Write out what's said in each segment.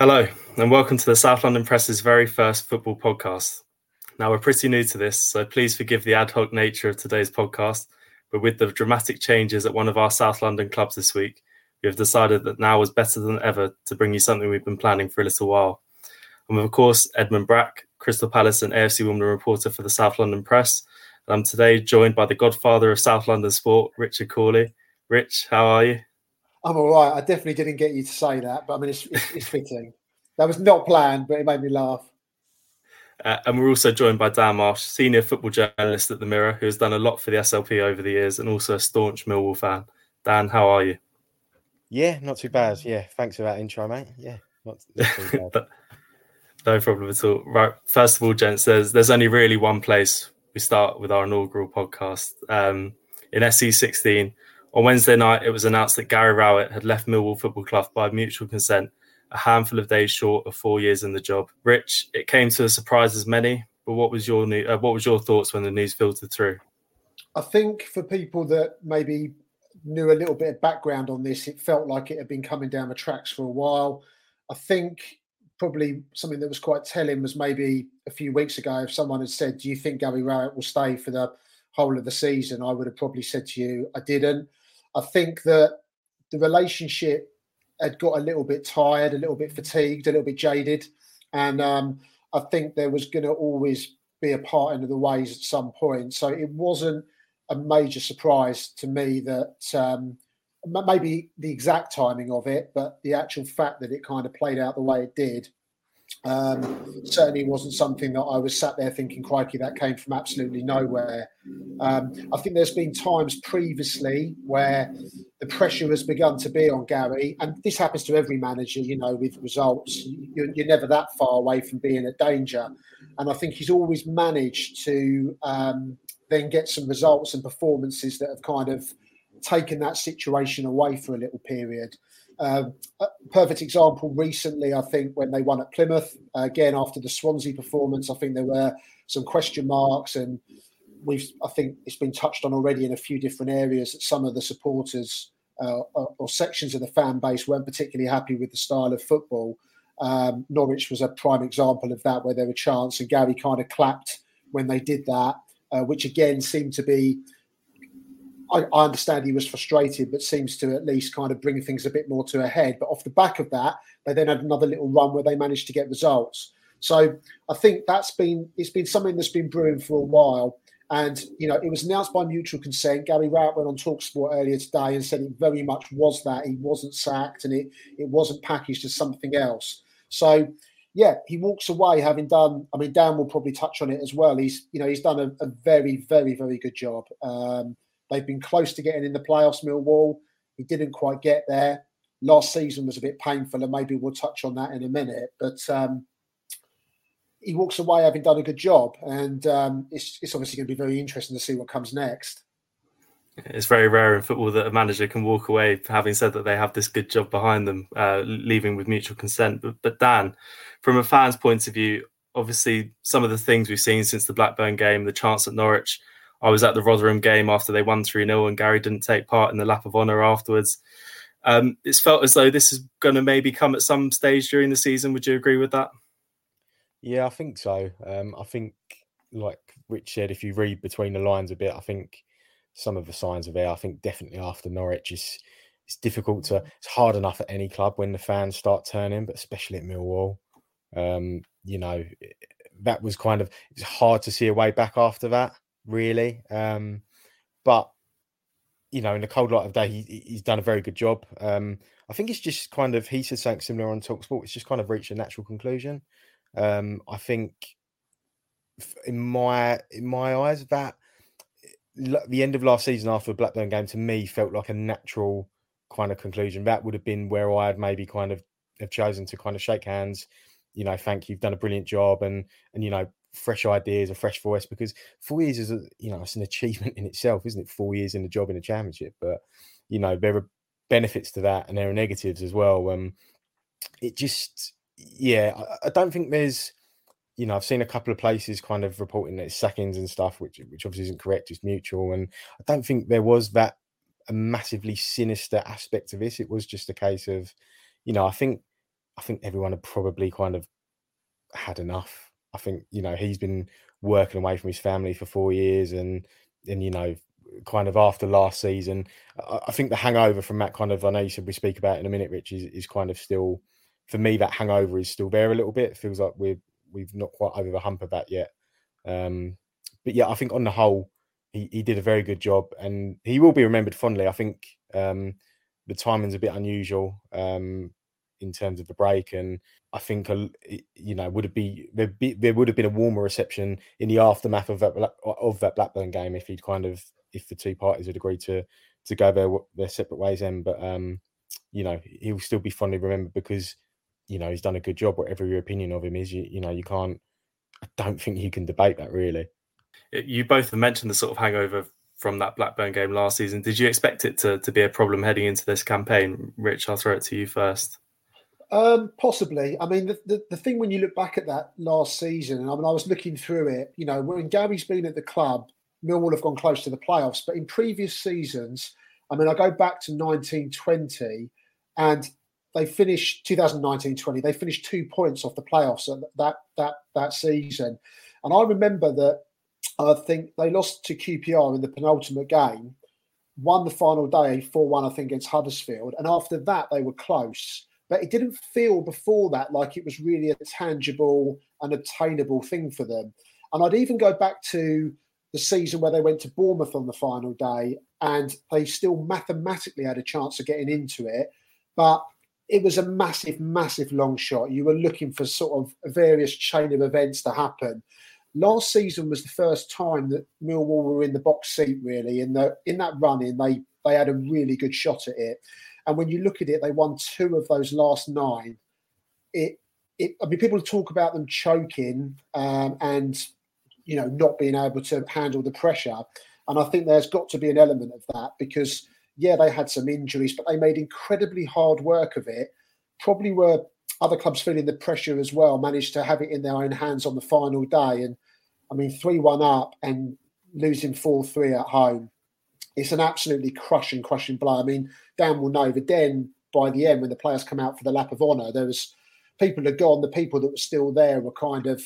Hello, and welcome to the South London Press's very first football podcast. Now, we're pretty new to this, so please forgive the ad hoc nature of today's podcast. But with the dramatic changes at one of our South London clubs this week, we have decided that now is better than ever to bring you something we've been planning for a little while. I'm, of course, Edmund Brack, Crystal Palace and AFC Wimbledon reporter for the South London Press. And I'm today joined by the godfather of South London sport, Richard Cawley. Rich, how are you? I'm all right. I definitely didn't get you to say that, but I mean, it's, it's, it's fitting. That was not planned, but it made me laugh. Uh, and we're also joined by Dan Marsh, senior football journalist at the Mirror, who has done a lot for the SLP over the years and also a staunch Millwall fan. Dan, how are you? Yeah, not too bad. Yeah, thanks for that intro, mate. Yeah, not, not too bad. no problem at all. Right, first of all, gents, there's there's only really one place we start with our inaugural podcast. Um, in SE16, on Wednesday night, it was announced that Gary Rowett had left Millwall Football Club by mutual consent, a handful of days short of four years in the job. Rich, it came to a surprise as many, but what was your new, uh, what was your thoughts when the news filtered through? I think for people that maybe knew a little bit of background on this, it felt like it had been coming down the tracks for a while. I think probably something that was quite telling was maybe a few weeks ago if someone had said, "Do you think Gary Rowett will stay for the whole of the season?" I would have probably said to you, "I didn't." I think that the relationship had got a little bit tired, a little bit fatigued, a little bit jaded, and um, I think there was going to always be a part into the ways at some point. So it wasn't a major surprise to me that um, maybe the exact timing of it, but the actual fact that it kind of played out the way it did um, certainly wasn't something that I was sat there thinking, crikey, that came from absolutely nowhere. Um, I think there's been times previously where the pressure has begun to be on Gary, and this happens to every manager, you know, with results. You're, you're never that far away from being a danger. And I think he's always managed to um, then get some results and performances that have kind of taken that situation away for a little period. Uh, perfect example recently, I think, when they won at Plymouth, again after the Swansea performance, I think there were some question marks, and we've, I think it's been touched on already in a few different areas that some of the supporters uh, or, or, sections of the fan base weren't particularly happy with the style of football. Um, Norwich was a prime example of that, where there were chants, and Gary kind of clapped when they did that, uh, which again seemed to be I, I, understand he was frustrated, but seems to at least kind of bring things a bit more to a head. But off the back of that, they then had another little run where they managed to get results. So I think that's been it's been something that's been brewing for a while. And you know, it was announced by mutual consent. Gary Rowett went on Talksport earlier today and said it very much was that he wasn't sacked and it it wasn't packaged as something else. So yeah, he walks away having done. I mean, Dan will probably touch on it as well. He's you know he's done a, a very very very good job. Um, They've been close to getting in the playoffs, Millwall. He didn't quite get there. Last season was a bit painful, and maybe we'll touch on that in a minute. But um, he walks away having done a good job, and um, it's, it's obviously going to be very interesting to see what comes next. It's very rare in football that a manager can walk away having said that they have this good job behind them, uh, leaving with mutual consent. But, but Dan, from a fan's point of view, obviously some of the things we've seen since the Blackburn game, the chance at Norwich, I was at the Rotherham game after they won 3 0 and Gary didn't take part in the lap of honour afterwards. Um, it's felt as though this is going to maybe come at some stage during the season. Would you agree with that? Yeah, I think so. Um, I think, like Rich said, if you read between the lines a bit, I think some of the signs are there. I think definitely after Norwich is it's difficult to it's hard enough at any club when the fans start turning, but especially at Millwall. Um, you know, that was kind of it's hard to see a way back after that really. Um, but you know, in the cold light of day, he, he's done a very good job. Um, I think it's just kind of he said something similar on Talksport. It's just kind of reached a natural conclusion. Um, I think in my in my eyes that the end of last season after the Blackburn game to me felt like a natural kind of conclusion. That would have been where I had maybe kind of have chosen to kind of shake hands, you know, thank you, you've done a brilliant job, and and you know, fresh ideas, a fresh voice. Because four years is a you know, it's an achievement in itself, isn't it? Four years in the job in a championship, but you know, there are benefits to that, and there are negatives as well. Um, it just, yeah, I, I don't think there's you know, I've seen a couple of places kind of reporting that it's sackings and stuff, which which obviously isn't correct. It's mutual, and I don't think there was that a massively sinister aspect of this. It was just a case of, you know, I think I think everyone had probably kind of had enough. I think you know he's been working away from his family for four years, and and you know, kind of after last season, I, I think the hangover from that kind of I know you said we speak about in a minute, Rich, is, is kind of still for me that hangover is still there a little bit. It feels like we're we've not quite over the hump of that yet. Um, but yeah, I think on the whole, he, he did a very good job, and he will be remembered fondly. I think um, the timing's a bit unusual um, in terms of the break, and I think you know would it be there, be there would have been a warmer reception in the aftermath of that of that Blackburn game if he'd kind of if the two parties had agreed to to go their their separate ways. Then, but um, you know he'll still be fondly remembered because you know he's done a good job. Whatever your opinion of him is, you, you know you can't. I don't think you can debate that really. You both have mentioned the sort of hangover from that Blackburn game last season. Did you expect it to, to be a problem heading into this campaign? Rich, I'll throw it to you first. Um, possibly. I mean, the, the, the, thing when you look back at that last season, and I mean, I was looking through it, you know, when Gary's been at the club, Millwall have gone close to the playoffs. But in previous seasons, I mean, I go back to 1920 and they finished 2019-20 they finished two points off the playoffs that that that season and i remember that i think they lost to qpr in the penultimate game won the final day 4-1 i think against huddersfield and after that they were close but it didn't feel before that like it was really a tangible and attainable thing for them and i'd even go back to the season where they went to bournemouth on the final day and they still mathematically had a chance of getting into it but it was a massive, massive long shot. You were looking for sort of various chain of events to happen. Last season was the first time that Millwall were in the box seat, really. In the in that run in, they they had a really good shot at it. And when you look at it, they won two of those last nine. It, it I mean, people talk about them choking um, and you know not being able to handle the pressure. And I think there's got to be an element of that because yeah, they had some injuries, but they made incredibly hard work of it. Probably were other clubs feeling the pressure as well, managed to have it in their own hands on the final day. And I mean, 3 1 up and losing 4 3 at home. It's an absolutely crushing, crushing blow. I mean, Dan will know the Den by the end, when the players come out for the lap of honour, there was people had gone, the people that were still there were kind of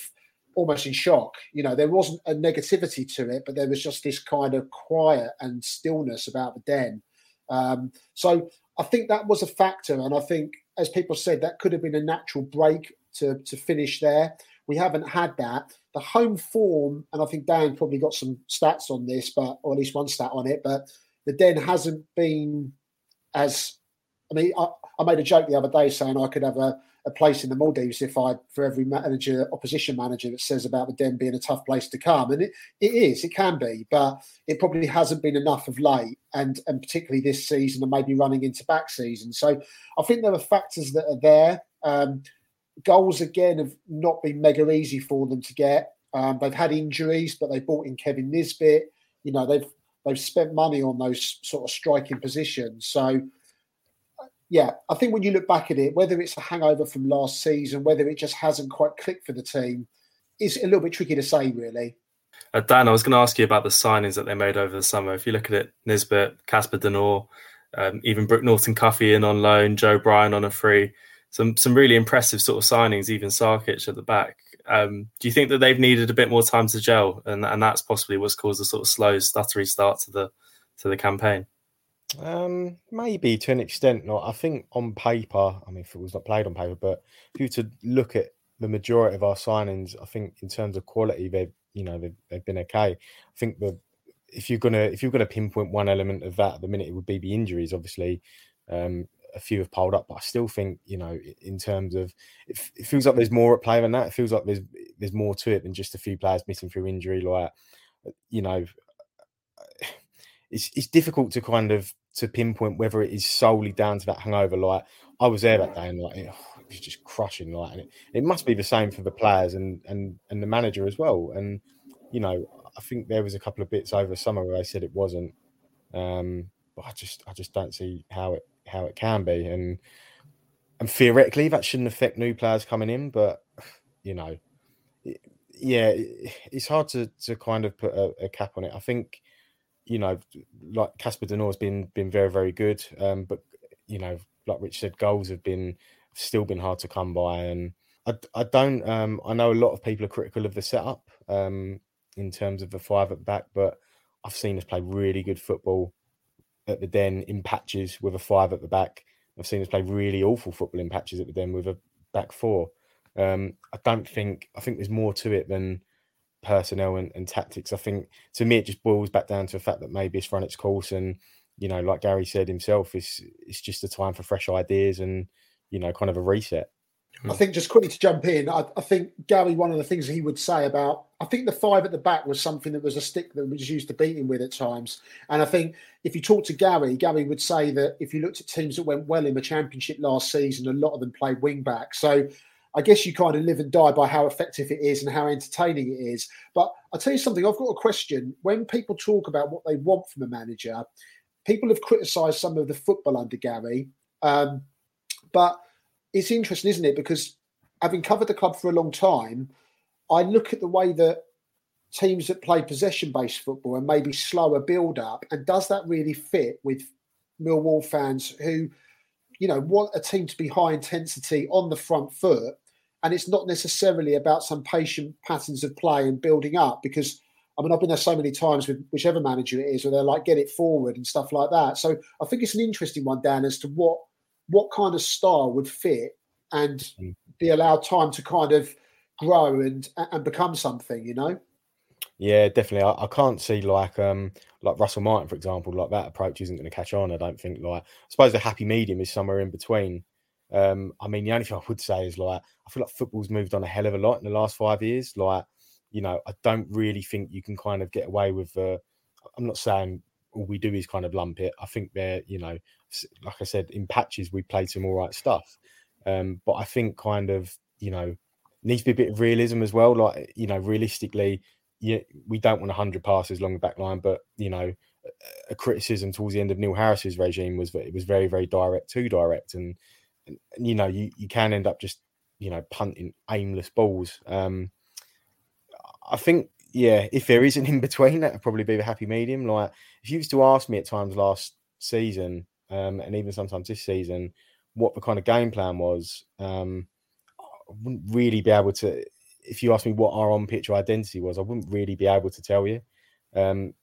almost in shock. You know, there wasn't a negativity to it, but there was just this kind of quiet and stillness about the Den. Um, so I think that was a factor, and I think, as people said, that could have been a natural break to to finish there. We haven't had that. The home form, and I think Dan probably got some stats on this, but or at least one stat on it. But the Den hasn't been as. I mean, I, I made a joke the other day saying I could have a a place in the Maldives if I for every manager opposition manager that says about the Den being a tough place to come, and it, it is, it can be, but it probably hasn't been enough of late, and and particularly this season, and maybe running into back season. So I think there are factors that are there. Um, goals again have not been mega easy for them to get. Um, they've had injuries, but they brought in Kevin Nisbet. You know they've they've spent money on those sort of striking positions. So yeah, I think when you look back at it, whether it's a hangover from last season, whether it just hasn't quite clicked for the team, is a little bit tricky to say, really. Uh, Dan, I was going to ask you about the signings that they made over the summer. If you look at it, Nisbet, Casper De Norre, um, even Brooke Norton Cuffy in on loan, Joe Bryan on a free, some some really impressive sort of signings, even Sarkic at the back. Um, do you think that they've needed a bit more time to gel, and and that's possibly what's caused a sort of slow, stuttery start to the to the campaign? Um, maybe to an extent. Not. I think on paper, I mean, if it was not played on paper, but if you to look at the majority of our signings, I think in terms of quality, they've you know they've, they've been okay. I think the if you're gonna if you're gonna pinpoint one element of that at the minute, it would be the injuries. Obviously, um, a few have piled up, but I still think you know in terms of it, it feels like there's more at play than that. It feels like there's there's more to it than just a few players missing through injury. Like you know, it's it's difficult to kind of to pinpoint whether it is solely down to that hangover. Like I was there that day, and like it was just crushing. Like, and it, it must be the same for the players and and and the manager as well. And you know, I think there was a couple of bits over summer where they said it wasn't. Um, but I just I just don't see how it how it can be. And and theoretically that shouldn't affect new players coming in, but you know, yeah, it's hard to to kind of put a, a cap on it. I think you know, like Casper De Norre's been been very very good, um, but you know, like Rich said, goals have been still been hard to come by, and I, I don't. Um, I know a lot of people are critical of the setup um, in terms of the five at back, but I've seen us play really good football at the Den in patches with a five at the back. I've seen us play really awful football in patches at the Den with a back four. Um, I don't think I think there's more to it than personnel and, and, tactics. I think to me it just boils back down to the fact that maybe it's run its course and you know, like Gary said himself, it's it's just a time for fresh ideas and you know, kind of a reset. I think just quickly to jump in, I, I, think Gary, one of the things he would say about, I think the five at the back was something that was a stick that was used to beat him with at times. And I think if you talk to Gary, Gary would say that if you looked at teams that went well in the championship last season, a lot of them played wing back. So I guess you kind of live and die by how effective it is and how entertaining it is. But I'll tell you something, I've got a question. When people talk about what they want from a manager, people have criticised some of the football under Gary. Um, but it's interesting, isn't it? Because having covered the club for a long time, I look at the way that teams that play possession based football and maybe slower build up, and does that really fit with Millwall fans who, you know, want a team to be high intensity on the front foot? And it's not necessarily about some patient patterns of play and building up because I mean, I've been there so many times with whichever manager it is, where they're like, get it forward and stuff like that. So I think it's an interesting one, Dan, as to what what kind of style would fit and mm. be allowed time to kind of grow and and become something, you know? Yeah, definitely. I, I, can't see like um like Russell Martin, for example, like that approach isn't going to catch on. I don't think. Like, I suppose the happy medium is somewhere in between. Um, I mean, the only thing I would say is like I feel like football's moved on a hell of a lot in the last five years. Like, you know, I don't really think you can kind of get away with. Uh, I'm not saying all we do is kind of lump it. I think they're, you know, like I said, in patches we played some all right stuff. Um, but I think kind of, you know, needs to be a bit of realism as well. Like, you know, realistically, yeah, we don't want 100 passes along the back line, but, you know, a criticism towards the end of Neil Harris's regime was that it was very, very direct, too direct. And, and, you know, you, you can end up just, you know, punting aimless balls. Um, I think, yeah, if there is an in between, that would probably be the happy medium. Like, if you used to ask me at times last season, um, and even sometimes this season, what the kind of game plan was, um, wouldn't really be able to. If you ask me what our on pitch identity was, I wouldn't really be able to tell you. Um,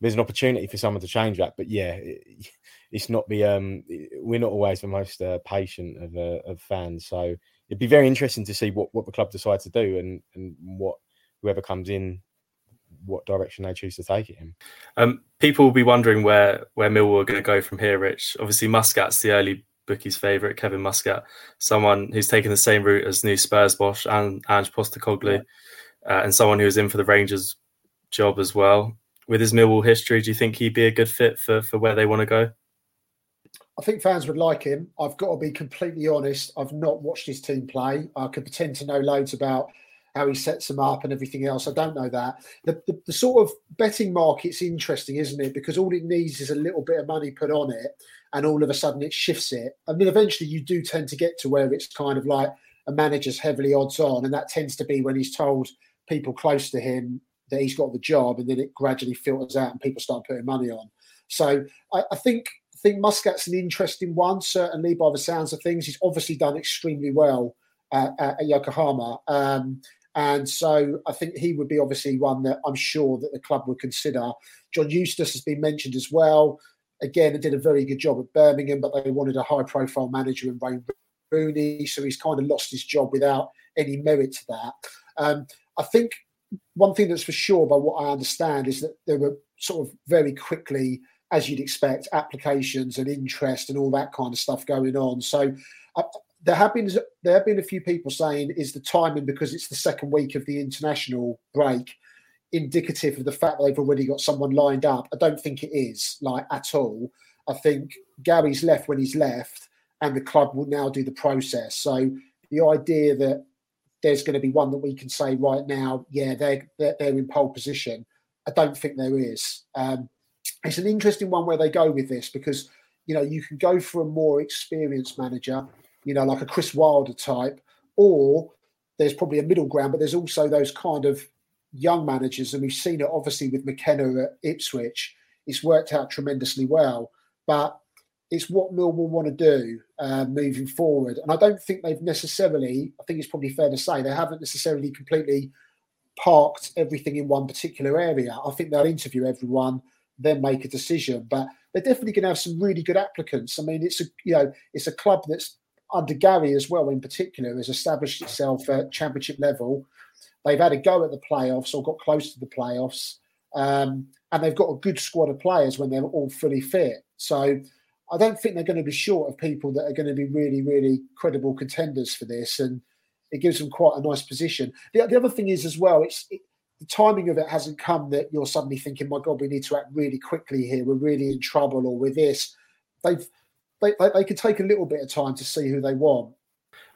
there's an opportunity for someone to change that, but yeah, it, it's not the um, we're not always the most uh, patient of uh, of fans, so it'd be very interesting to see what what the club decides to do and and what whoever comes in what direction they choose to take it in. Um, people will be wondering where where Millwall are going to go from here. Rich, obviously Muscat's the early bookies' favourite. Kevin Muscat, someone who's taken the same route as new Spurs Bosch and Ange Postecoglou, yeah. uh, and someone who was in for the Rangers job as well. With his Millwall history, do you think he'd be a good fit for for where they want to go? I think fans would like him. I've got to be completely honest. I've not watched his team play. I could pretend to know loads about how he sets them up and everything else. I don't know that. The, the, the, sort of betting market's interesting, isn't it? Because all it needs is a little bit of money put on it, and all of a sudden it shifts it. I mean, eventually you do tend to get to where it's kind of like a manager's heavily odds on, and that tends to be when he's told people close to him that he's got the job, and then it gradually filters out and people start putting money on. So I, I think I think Muscat's an interesting one, certainly by the sounds of things. He's obviously done extremely well at, at Yokohama. Um, and so I think he would be obviously one that I'm sure that the club would consider. John Eustace has been mentioned as well. Again, he did a very good job at Birmingham, but they wanted a high profile manager in Wayne Rooney. So he's kind of lost his job without any merit to that. Um, I think one thing that's for sure, by what I understand, is that there were sort of very quickly, as you'd expect, applications and interest and all that kind of stuff going on. So uh, there have been there have been a few people saying is the timing because it's the second week of the international break indicative of the fact that they've already got someone lined up. I don't think it is like at all. I think Gary's left when he's left, and the club will now do the process. So the idea that there's going to be one that we can say right now, yeah, they're they're, they're in pole position. I don't think there is. Um, it's an interesting one where they go with this because you know you can go for a more experienced manager, you know, like a Chris Wilder type, or there's probably a middle ground, but there's also those kind of young managers, and we've seen it obviously with McKenna at Ipswich. It's worked out tremendously well, but it's what Millwall want to do uh, moving forward. And I don't think they've necessarily, I think it's probably fair to say, they haven't necessarily completely parked everything in one particular area. I think they'll interview everyone, then make a decision. But they're definitely going to have some really good applicants. I mean, it's a you know it's a club that's under Gary as well, in particular, has established itself at championship level. They've had a go at the playoffs or got close to the playoffs, um, and they've got a good squad of players when they're all fully fit. So I don't think they're going to be short of people that are going to be really, really credible contenders for this, and it gives them quite a nice position. The, the other thing is as well, it's it, the timing of it hasn't come that you're suddenly thinking, "My God, we need to act really quickly here. We're really in trouble," or with this. They've they, they, they could take a little bit of time to see who they want.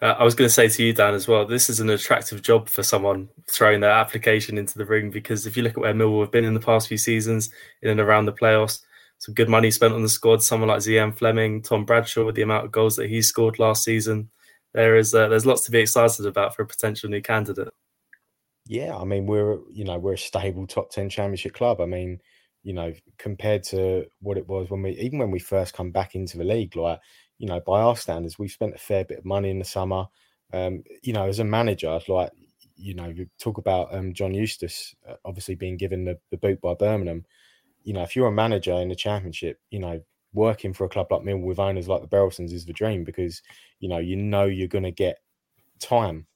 Uh, I was going to say to you, Dan, as well. This is an attractive job for someone throwing their application into the ring because if you look at where Millwall have been in the past few seasons, in and around the playoffs, some good money spent on the squad. Someone like Zian Flemming, Tom Bradshaw, with the amount of goals that he scored last season, there is uh, there's lots to be excited about for a potential new candidate. Yeah, I mean we're you know we're a stable top ten championship club. I mean, you know, compared to what it was when we even when we first come back into the league, like you know, by our standards, we've spent a fair bit of money in the summer. Um, you know, as a manager, like you know, you talk about um, John Eustace uh, obviously being given the, the boot by Birmingham you know, if you're a manager in the championship, you know, working for a club like Millwall with owners like the Berylsons is the dream because, you know, you know you're going to get time.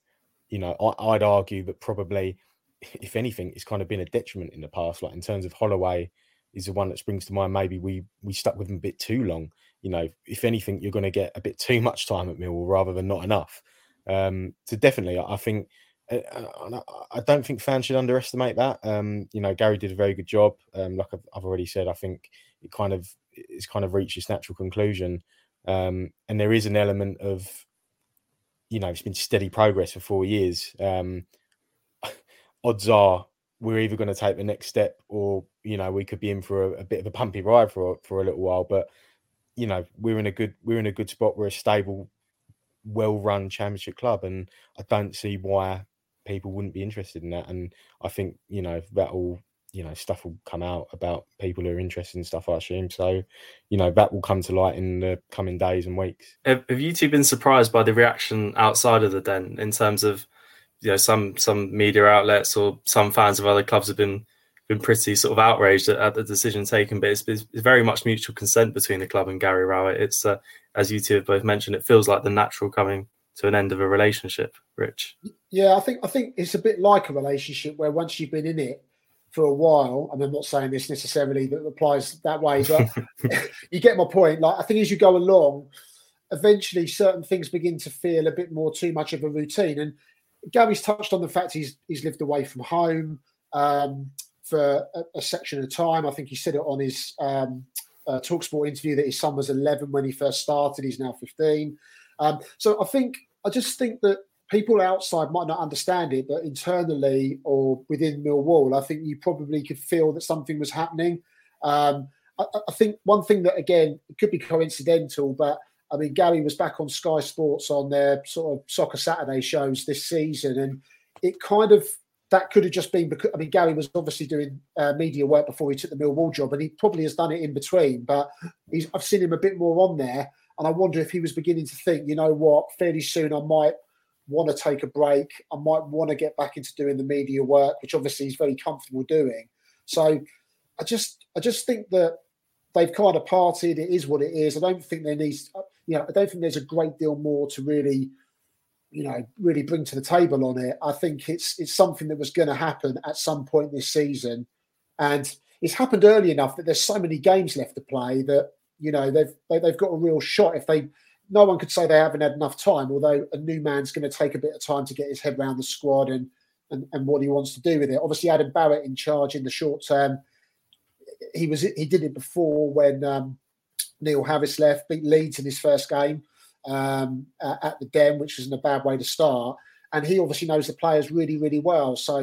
You know, I, would argue that probably, if anything, it's kind of been a detriment in the past. Like in terms of Holloway, is the one that springs to mind. Maybe we we stuck with him a bit too long. You know, if anything, you're going to get a bit too much time at Millwall rather than not enough. Um, so definitely, I think uh, uh, I don't think fans should underestimate that. Um, you know, Gary did a very good job. Um, like I've, already said, I think it kind of it's kind of reached its natural conclusion. Um, and there is an element of, you know, it's been steady progress for four years. Um, odds are we're either going to take the next step, or you know, we could be in for a, a bit of a pumpy ride for for a little while. But you know, we're in a good we're in a good spot. We're a stable well run championship club and I don't see why people wouldn't be interested in that. And I think you know that all you know stuff will come out about people who are interested in stuff. I assume so. You know that will come to light in the coming days and weeks. Have, have you two been surprised by the reaction outside of the den in terms of you know some some media outlets or some fans of other clubs have been been pretty sort of outraged at, at the decision taken, but it's, it's, very much mutual consent between the club and Gary Rowett. It's uh, as you two have both mentioned, it feels like the natural coming to an end of a relationship. Rich. Yeah, I think I think it's a bit like a relationship where once you've been in it for a while, and I'm not saying this necessarily that applies that way, but you get my point. Like I think as you go along, eventually certain things begin to feel a bit more too much of a routine. And Gary's touched on the fact he's he's lived away from home um, for a, a, section of time. I think he said it on his um, uh, Talksport interview that his son was 11 when he first started. He's now 15. Um, so I think I just think that people outside might not understand it, but internally or within Millwall, I think you probably could feel that something was happening. Um, I, I, think one thing that again it could be coincidental, but I mean Gary was back on Sky Sports on their sort of soccer Saturday shows this season, and it kind of that could have just been because I mean Gary was obviously doing uh, media work before he took the Millwall job, and he probably has done it in between. But I've seen him a bit more on there, and I wonder if he was beginning to think, you know what, fairly soon I might want to take a break. I might want to get back into doing the media work, which obviously he's very comfortable doing. So I just I just think that they've kind of partied. It is what it is. I don't think there needs, you know, I don't think there's a great deal more to really, you know, really bring to the table on it. I think it's it's something that was going to happen at some point this season, and it's happened early enough that there's so many games left to play that you know they've they, have they have got a real shot if they. No one could say they haven't had enough time. Although a new man's going to take a bit of time to get his head around the squad and and, and what he wants to do with it. Obviously, Adam Barrett in charge in the short term. He was he did it before when um, Neil Harris left, beat Leeds in his first game. Um, at the Den, which isn't a bad way to start. And he obviously knows the players really, really well. So,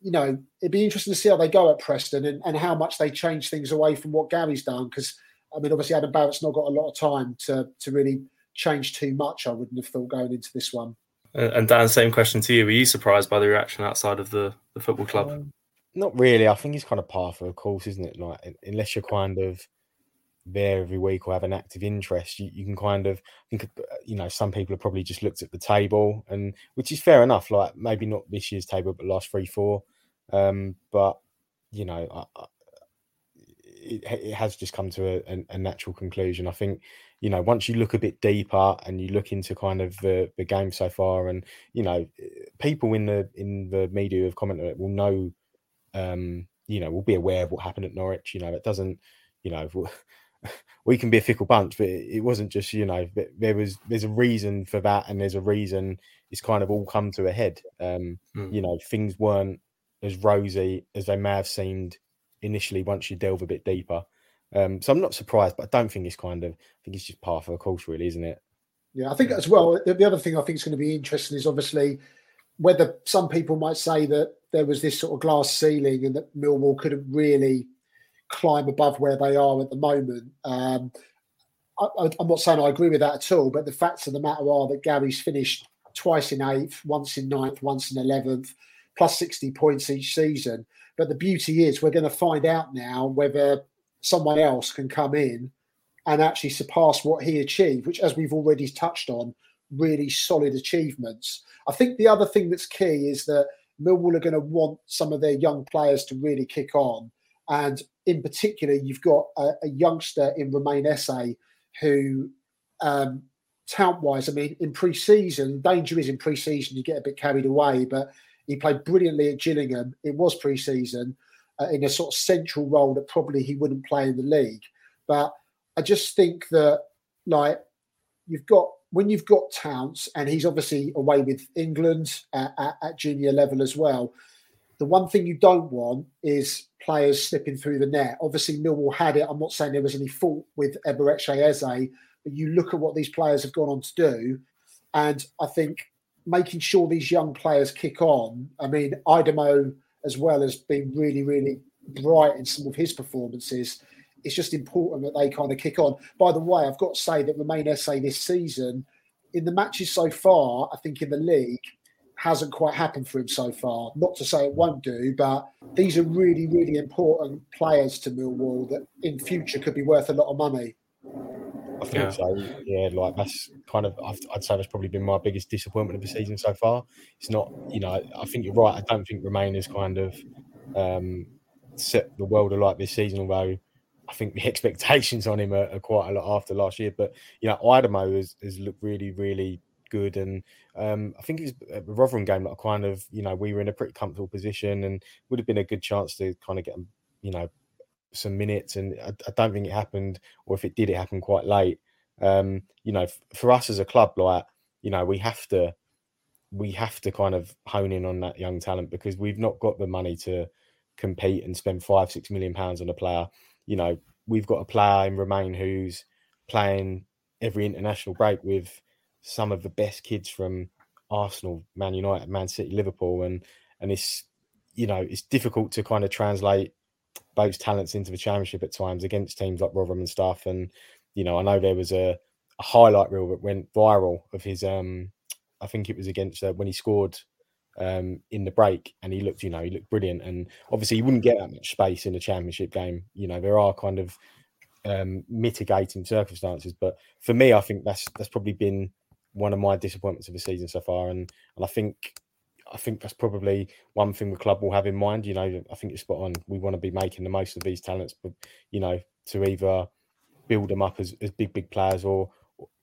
you know, it'd be interesting to see how they go at Preston and, and how much they change things away from what Gary's done. Because, I mean, obviously, Adam Barrett's not got a lot of time to, to really change too much, I wouldn't have thought, going into this one. And Dan, same question to you. Were you surprised by the reaction outside of the, the football club? Um, not really. I think it's kind of par for the course, isn't it? Like, unless you're kind of there every week or have an active interest, you, you can kind of think, uh, you know, some people have probably just looked at the table, and which is fair enough. Like maybe not this year's table, but last three, four. Um, but you know, I, I, it, it, has just come to a, a, natural conclusion. I think, you know, once you look a bit deeper and you look into kind of the, the game so far, and you know, people in the in the media have commented it will know, um, you know, will be aware of what happened at Norwich. You know, it doesn't, you know, we can be a fickle bunch, but it wasn't just you know there was there's a reason for that, and there's a reason it's kind of all come to a head. Um, mm. You know, things weren't as rosy as they may have seemed initially once you delve a bit deeper. Um, so I'm not surprised, but I don't think it's kind of I think it's just par for the course, really, isn't it? Yeah, I think as well. The other thing I think is going to be interesting is obviously whether some people might say that there was this sort of glass ceiling and that Millwall couldn't really climb above where they are at the moment. Um, I, am not saying I agree with that at all, but the facts of the matter are that Gary's finished twice in eighth, once in ninth, once in eleventh, plus 60 points each season. But the beauty is we're going to find out now whether someone else can come in and actually surpass what he achieved, which, as we've already touched on, really solid achievements. I think the other thing that's key is that Millwall are going to want some of their young players to really kick on. And in particular, you've got a, a youngster in Romain Esse who, um, talent wise, I mean, in pre season, danger is in pre season, you get a bit carried away, but he played brilliantly at Gillingham. It was pre season uh, in a sort of central role that probably he wouldn't play in the league. But I just think that, like, you've got when you've got Towns, and he's obviously away with England at, at junior level as well. The one thing you don't want is players slipping through the net. Obviously, Millwall had it. I'm not saying there was any fault with Eberechi Eze, but you look at what these players have gone on to do, and I think making sure these young players kick on. I mean, Aidomo as well has been really, really bright in some of his performances. It's just important that they kind of kick on. By the way, I've got to say that Romain Esse this season, in the matches so far, I think in the league, hasn't quite happened for him so far. Not to say it won't do, but these are really, really important players to Millwall that in future could be worth a lot of money. I think yeah. so. Yeah, like that's kind of I'd say that's probably been my biggest disappointment of the season so far. It's not, you know, I think you're right. I don't think Romain has kind of um, set the world alight this season, although I think the expectations on him are, are, quite a lot after last year. But you know, Aidomo has, has looked really, really good. And um, I think it was a Rotherham game that I kind of, you know, we were in a pretty comfortable position and would have been a good chance to kind of get, you know, some minutes. And I, I don't think it happened, or if it did, it happened quite late. Um, you know, f- for us as a club, like, you know, we have to, we have to kind of hone in on that young talent because we've not got the money to compete and spend five, six million pounds on a player. You know, we've got a player in Romain who's playing every international break with some of the best kids from Arsenal, Man United, Man City, Liverpool, and and it's you know it's difficult to kind of translate those talents into the championship at times against teams like Rotherham and stuff. And you know, I know there was a, a highlight reel that went viral of his. um I think it was against uh, when he scored um, in the break, and he looked, you know, he looked brilliant. And obviously, he wouldn't get that much space in a championship game. You know, there are kind of um, mitigating circumstances, but for me, I think that's that's probably been one of my disappointments of the season so far, and and I think I think that's probably one thing the club will have in mind. You know, I think it's spot on. We want to be making the most of these talents, but you know, to either build them up as, as big big players or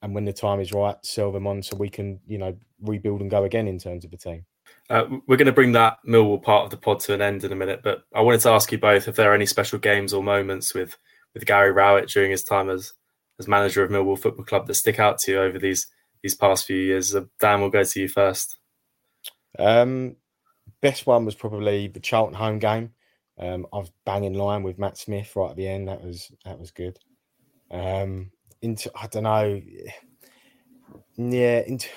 and when the time is right, sell them on so we can you know rebuild and go again in terms of the team. Uh, we're going to bring that Millwall part of the pod to an end in a minute, but I wanted to ask you both if there are any special games or moments with with Gary Rowett during his time as as manager of Millwall Football Club that stick out to you over these these past few years. Dan, we'll go to you first. Um, best one was probably the Charlton home game. Um, I was banging line with Matt Smith right at the end. That was that was good. Um, into I don't know. Yeah, into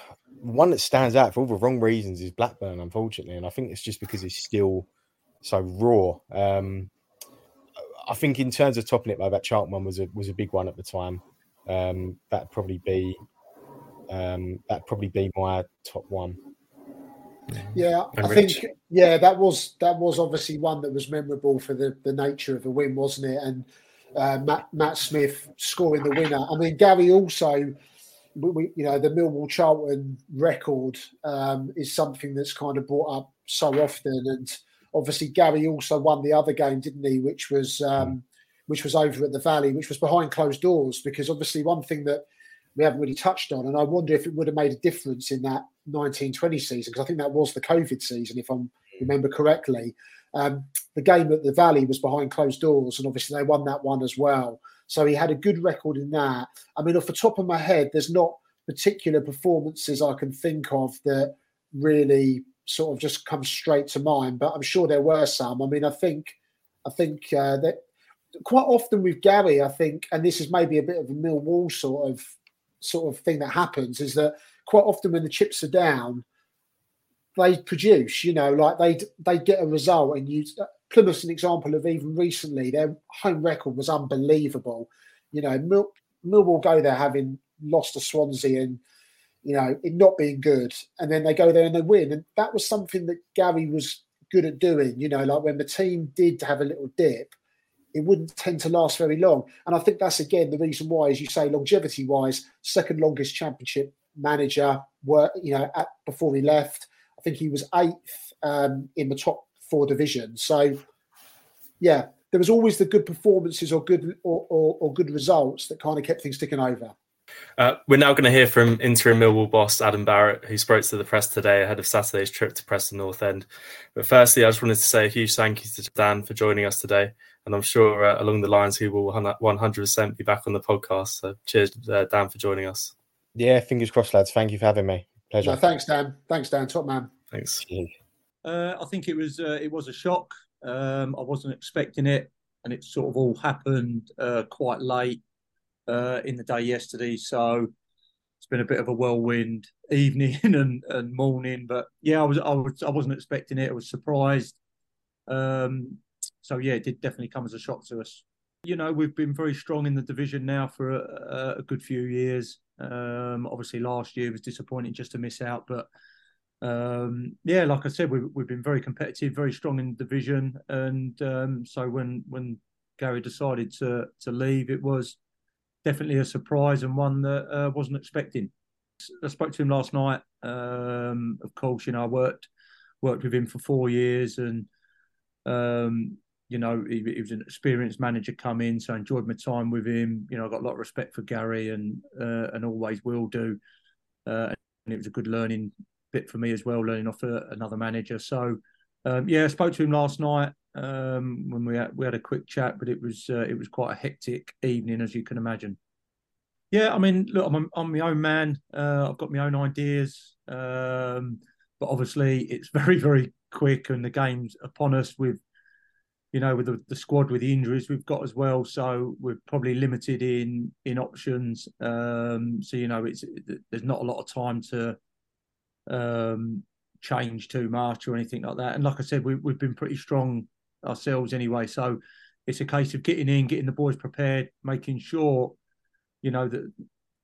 one that stands out for all the wrong reasons is Blackburn, unfortunately, and I think it's just because it's still so raw. Um, I think in terms of topping it, though, that Charlton one was a was a big one at the time. Um, that'd probably be um, that'd probably be my top one. Yeah, I think yeah, that was that was obviously one that was memorable for the the nature of the win, wasn't it? And uh, Matt Matt Smith scoring the winner. I mean, Gary also, we, you know, the Millwall Charlton record um, is something that's kind of brought up so often, and obviously Gary also won the other game, didn't he? Which was um, which was over at the Valley, which was behind closed doors, because obviously one thing that we haven't really touched on. And I wonder if it would have made a difference in that 1920 season, because I think that was the COVID season, if I remember correctly. Um, the game at the Valley was behind closed doors, and obviously they won that one as well. So he had a good record in that. I mean, off the top of my head, there's not particular performances I can think of that really sort of just come straight to mind, but I'm sure there were some. I mean, I think, I think uh, that quite often with Gary, I think, and this is maybe a bit of a Millwall sort of sort of thing that happens is that quite often when the chips are down, they produce. You know, like they they get a result, and you Plymouth's an example of even recently their home record was unbelievable. You know, Mill, Millwall go there having lost to Swansea and you know it not being good, and then they go there and they win, and that was something that Gary was good at doing. You know, like when the team did have a little dip, it wouldn't tend to last very long. And I think that's again the reason why, as you say, longevity wise, second longest championship manager. Were you know at, before he left, I think he was eighth um, in the top four divisions. So yeah, there was always the good performances or good or, or, or good results that kind of kept things ticking over. Uh, we're now going to hear from interim Millwall boss Adam Barrett, who spoke to the press today ahead of Saturday's trip to Preston North End. But firstly, I just wanted to say a huge thank you to Dan for joining us today. And I'm sure uh, along the lines, he will 100% be back on the podcast. So cheers, uh, Dan, for joining us. Yeah, fingers crossed, lads. Thank you for having me. Pleasure. No, thanks, Dan. Thanks, Dan. Top man. Thanks. Uh, I think it was uh, it was a shock. Um, I wasn't expecting it, and it sort of all happened uh, quite late uh, in the day yesterday. So it's been a bit of a whirlwind evening and, and morning. But yeah, I was I was I wasn't expecting it. I was surprised. Um, so yeah, it did definitely come as a shock to us. You know, we've been very strong in the division now for a, a good few years. Um, obviously, last year was disappointing just to miss out, but um, yeah, like I said, we've, we've been very competitive, very strong in the division, and um, so when when Gary decided to to leave, it was definitely a surprise and one that uh, wasn't expecting. I spoke to him last night. Um, of course, you know I worked worked with him for four years, and um, you know he, he, was an experienced manager come in, so I enjoyed my time with him. You know, I got a lot of respect for Gary, and uh, and always will do. Uh, and it was a good learning bit for me as well, learning off a, another manager. So um, yeah, I spoke to him last night um, when we had, we had a quick chat, but it was uh, it was quite a hectic evening, as you can imagine. Yeah, I mean, look, I'm, I'm my own man. Uh, I've got my own ideas, um, but obviously it's very very quick, and the game's upon us with, you know, with the, the squad with the injuries we've got as well. So we're probably limited in in options. Um, so you know, it's there's not a lot of time to um, change too much or anything like that. And like I said, we, we've been pretty strong ourselves anyway. So it's a case of getting in, getting the boys prepared, making sure, you know, that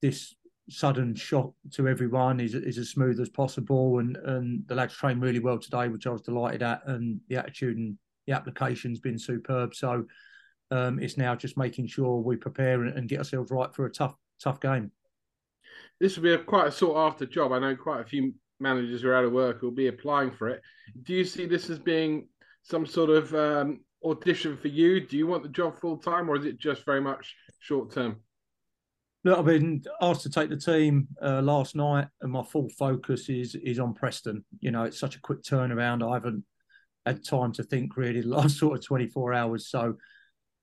this sudden shock to everyone is is as smooth as possible. And and the lads trained really well today, which I was delighted at. And the attitude and the application's been superb. So um, it's now just making sure we prepare and, and, get ourselves right for a tough tough game. This will be a quite a sought after job. I know quite a few managers who are out of work will be applying for it. Do you see this as being some sort of um, audition for you? Do you want the job full time, or is it just very much short term? Look, I've been asked to take the team uh, last night, and my full focus is is on Preston. You know, it's such a quick turnaround. I haven't had time to think really the last sort of twenty four hours. So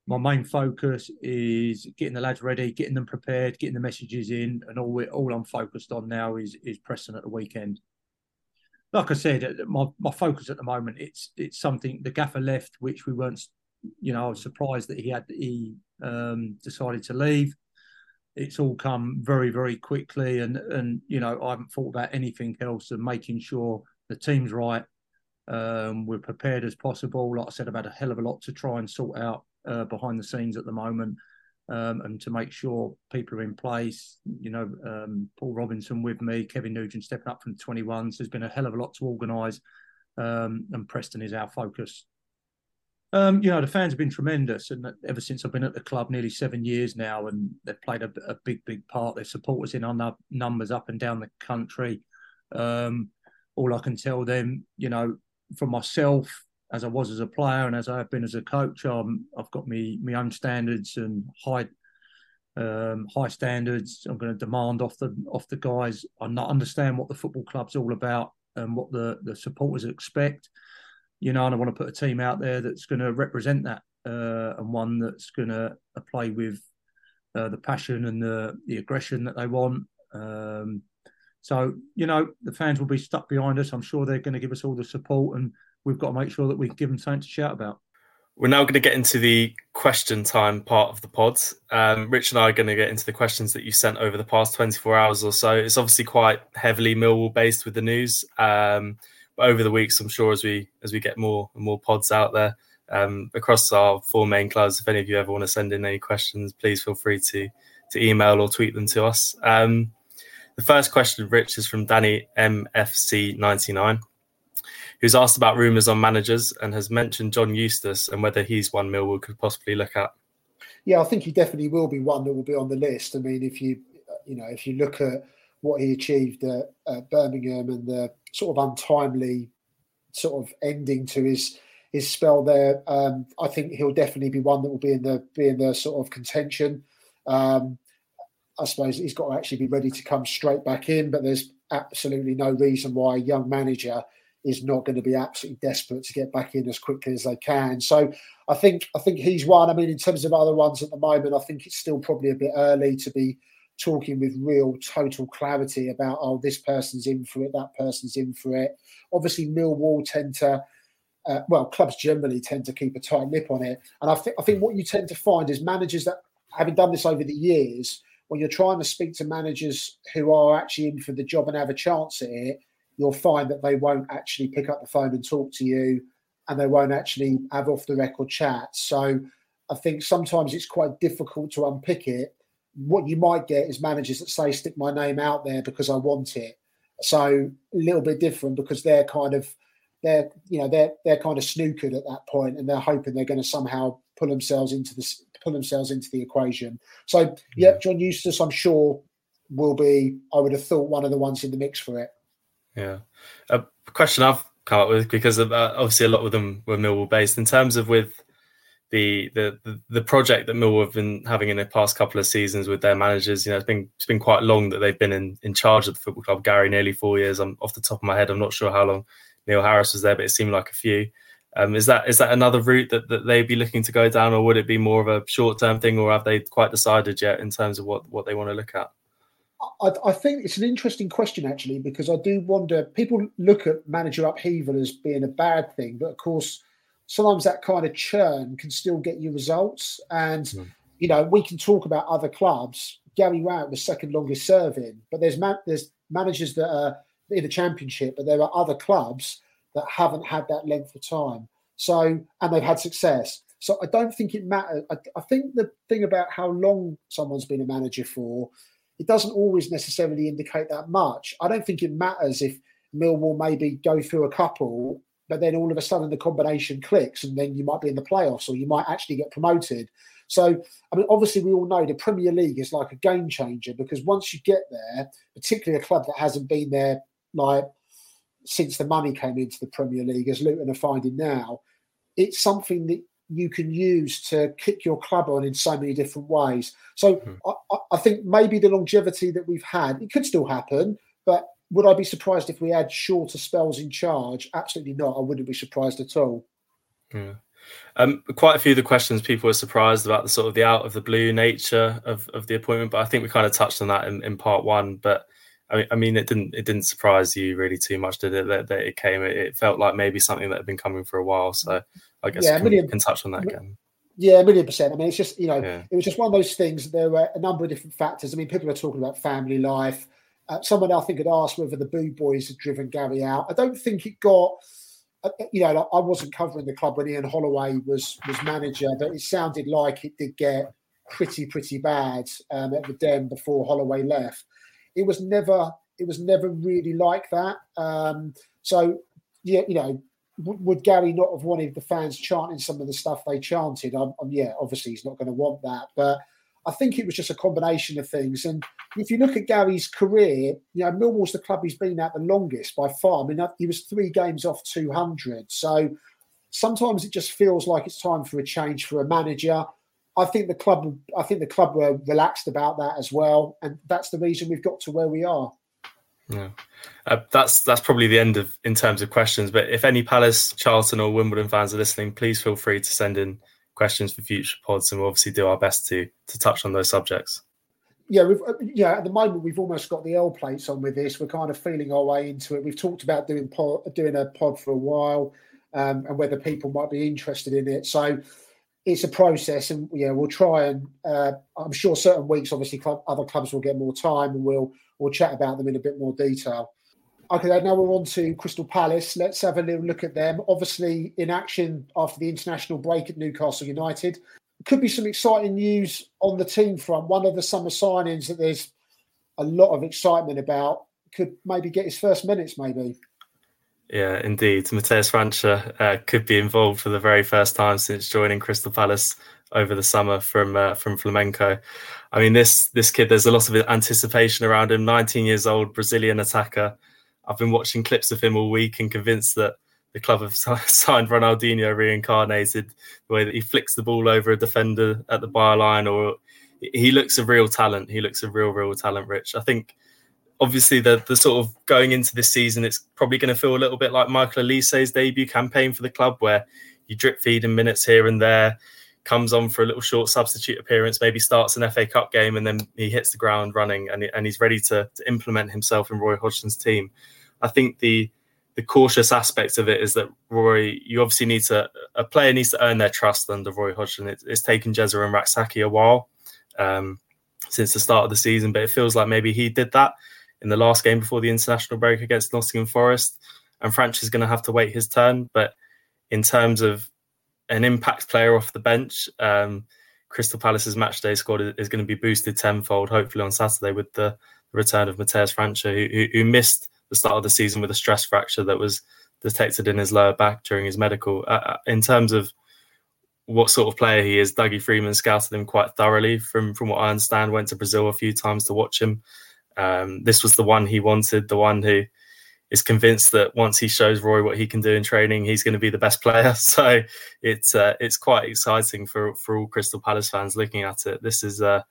my main focus is getting the lads ready, getting them prepared, getting the messages in, and all we, all I'm focused on now is is Preston at the weekend. Like I said, my, my focus at the moment it's it's something the gaffer left, which we weren't, you know, I was surprised that he had he um, decided to leave. it's all come very, very quickly, and and you know I haven't thought about anything else than making sure the team's right. Um, we're prepared as possible. Like I said, I've had a hell of a lot to try and sort out uh, behind the scenes at the moment, um, and to make sure people are in place. You know, um, Paul Robinson with me, Kevin Nugent stepping up from the 21s. There's been a hell of a lot to organise, um, and Preston is our focus. Um, you know, the fans have been tremendous, and ever since I've been at the club, nearly seven years now, and they've played a, a big, big part. They support us in our numbers up and down the country. Um, all I can tell them, you know, from myself as I was as a player and as I have been as a coach, um, I've got me my own standards and high um, high standards. I'm going to demand off the off the guys. I not understand what the football club's all about and what the the supporters expect you know, and I want to put a team out there that's going to represent that uh, and one that's going to play with uh, the passion and the the aggression that they want. Um, so you know, the fans will be stuck behind us. I'm sure they're going to give us all the support, and we've got to make sure that we give them something to shout about. We're now going to get into the question time part of the pod. Um, Rich and I are going to get into the questions that you sent over the past 24 hours or so. It's obviously quite heavily Millwall based with the news. Um, over the weeks, I'm sure as we as we get more and more pods out there um, across our four main clubs, if any of you ever want to send in any questions, please feel free to to email or tweet them to us. Um, the first question, Rich, is from Danny MFC99, who's asked about rumours on managers and has mentioned John Eustace and whether he's one Millwall could possibly look at. Yeah, I think he definitely will be one that will be on the list. I mean, if you you know if you look at what he achieved at, at Birmingham and the sort of untimely sort of ending to his his spell there. Um, I think he'll definitely be one that will be in the be in the sort of contention. Um, I suppose he's got to actually be ready to come straight back in, but there's absolutely no reason why a young manager is not going to be absolutely desperate to get back in as quickly as they can. So I think I think he's one. I mean, in terms of other ones at the moment, I think it's still probably a bit early to be talking with real total clarity about oh this person's in for it that person's in for it obviously millwall tend to uh, well clubs generally tend to keep a tight lip on it and I, th- I think what you tend to find is managers that having done this over the years when you're trying to speak to managers who are actually in for the job and have a chance at it you'll find that they won't actually pick up the phone and talk to you and they won't actually have off the record chats so i think sometimes it's quite difficult to unpick it what you might get is managers that say stick my name out there because I want it. So a little bit different because they're kind of they're you know they're they're kind of snookered at that point and they're hoping they're going to somehow pull themselves into this pull themselves into the equation. So yeah, John Eustace, I'm sure will be. I would have thought one of the ones in the mix for it. Yeah, a question I've come up with because of, uh, obviously a lot of them were Millwall based in terms of with the, the the project that Millwall have been having in the past couple of seasons with their managers. You know, it's been it's been quite long that they've been in, in charge of the football club. Gary, nearly four years. I'm off the top of my head. I'm not sure how long Neil Harris was there, but it seemed like a few. Um, is that is that another route that, that they'd be looking to go down, or would it be more of a short term thing, or have they quite decided yet in terms of what, what they want to look at? I, I, think it's an interesting question actually, because I do wonder. People look at manager upheaval as being a bad thing, but of course, sometimes that kind of churn can still get you results. And mm. you know, we can talk about other clubs. Gary Rowett was second longest serving, but there's man- there's managers that are in the championship, but there are other clubs that haven't had that length of time. So and they've had success. So I don't think it matters. I, I think the thing about how long someone's been a manager for, it doesn't always necessarily indicate that much. I don't think it matters if Millwall maybe go through a couple but then all of a sudden the combination clicks and then you might be in the playoffs or you might actually get promoted. So, I mean, obviously, we all know the Premier League is like a game changer because once you get there, particularly a club that hasn't been there like since the money came into the Premier League, as Luton are finding now, it's something that you can use to kick your club on in so many different ways. So, mm-hmm. I, I think maybe the longevity that we've had, it could still happen, but would I be surprised if we had shorter spells in charge? Absolutely not. I wouldn't be surprised at all. Yeah. Um, quite a few of the questions people were surprised about the sort of the out of the blue nature of, of the appointment, but I think we kind of touched on that in, in part one. But I, I mean, it didn't it didn't surprise you really too much, did it? That, that it came, it, it, felt like maybe something that had been coming for a while. So I guess yeah, can, can touch on that again. Yeah, a million percent. I mean, it's just you know, yeah. it was just one of those things. There were a number of different factors. I mean, people are talking about family life. Uh, someone I think had asked whether the Boo Boys had driven Gary out. I don't think it got. Uh, uh you know, I wasn't covering the club when Ian Holloway was was manager, but it sounded like it did get pretty pretty bad um, at the Den before Holloway left. It was never it was never really like that. Um, so yeah, you know, would Gary not have wanted the fans chanting some of the stuff they chanted? Um, yeah, obviously he's not going to want that, but I think it was just a combination of things. And if you look at Gary's career, you know, Millwall's the club he's been at the longest by far. I mean, he was three games off 200. So sometimes it just feels like it's time for a change for a manager. I think the club, I think the club were relaxed about that as well, and that's the reason we've got to where we are. Yeah, uh, that's that's probably the end of in terms of questions. But if any Palace, Charlton, or Wimbledon fans are listening, please feel free to send in questions for future pods, and we'll obviously do our best to to touch on those subjects. Yeah, we've, uh, yeah. At the moment, we've almost got the L plates on with this. We're kind of feeling our way into it. We've talked about doing pod, doing a pod for a while, um, and whether people might be interested in it. So it's a process, and yeah, we'll try and. Uh, I'm sure certain weeks, obviously, club, other clubs will get more time, and we'll we'll chat about them in a bit more detail. Okay, now we're on to Crystal Palace. Let's have a little look at them. Obviously, in action after the international break at Newcastle United. Could be some exciting news on the team front. One of the summer signings that there's a lot of excitement about could maybe get his first minutes, maybe. Yeah, indeed. Matheus França uh, could be involved for the very first time since joining Crystal Palace over the summer from uh, from Flamengo. I mean, this this kid, there's a lot of anticipation around him. 19 years old, Brazilian attacker. I've been watching clips of him all week and convinced that the club have signed Ronaldinho reincarnated. The way that he flicks the ball over a defender at the byline, or he looks a real talent. He looks a real, real talent. Rich, I think. Obviously, the the sort of going into this season, it's probably going to feel a little bit like Michael Olise's debut campaign for the club, where you drip feed in minutes here and there comes on for a little short substitute appearance, maybe starts an FA Cup game, and then he hits the ground running and, and he's ready to, to implement himself in Roy Hodgson's team. I think the the cautious aspect of it is that Roy, you obviously need to a player needs to earn their trust under Roy Hodgson. It, it's taken Jezza and Rak-Sakyi a while um, since the start of the season, but it feels like maybe he did that in the last game before the international break against Nottingham Forest, and França is going to have to wait his turn. But in terms of an impact player off the bench. Um, Crystal Palace's matchday squad is, going to be boosted tenfold, hopefully on Saturday with the return of Matheus França, who, who, missed the start of the season with a stress fracture that was detected in his lower back during his medical. Uh, uh, in terms of what sort of player he is, Dougie Freedman scouted him quite thoroughly. From from what I understand, went to Brazil a few times to watch him. Um, this was the one he wanted, the one who is convinced that once he shows Roy what he can do in training, he's going to be the best player. So it's uh, it's quite exciting for for all Crystal Palace fans looking at it. This is, uh,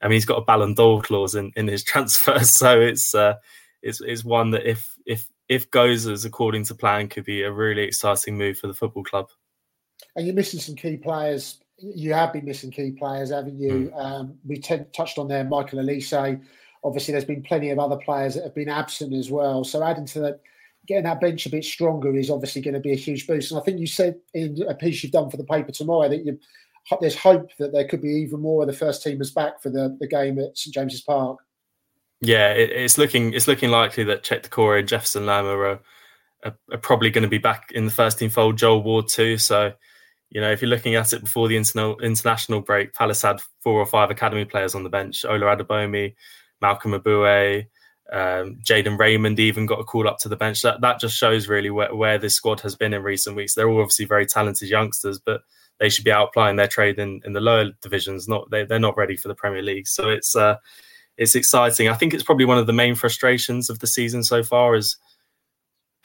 I mean, he's got a Ballon d'Or clause in, in his transfer, so it's uh, it's it's one that if if if goes as according to plan, could be a really exciting move for the football club. And you're missing some key players. You have been missing key players, haven't you? Mm. Um, we t- touched on there, Michael Olise Obviously, there's been plenty of other players that have been absent as well. So adding to that, getting that bench a bit stronger is obviously going to be a huge boost. And I think you said in a piece you've done for the paper tomorrow that you, there's hope that there could be even more of the first teamers back for the, the game at St James's Park. Yeah, it, it's looking it's looking likely that Cheick Doucouré and Jefferson Lerma are, are, are, probably going to be back in the first team fold. Joel Ward too. So, you know, if you're looking at it before the international international break, Palace had four or five academy players on the bench: Ola Adebayomi, Malcolm Ebiowei, um, Jayden Raymond even got a call up to the bench. That that just shows really where, where this squad has been in recent weeks. They're all obviously very talented youngsters, but they should be outplaying their trade in, in the lower divisions. Not they, they're not ready for the Premier League. So it's uh, it's exciting. I think it's probably one of the main frustrations of the season so far is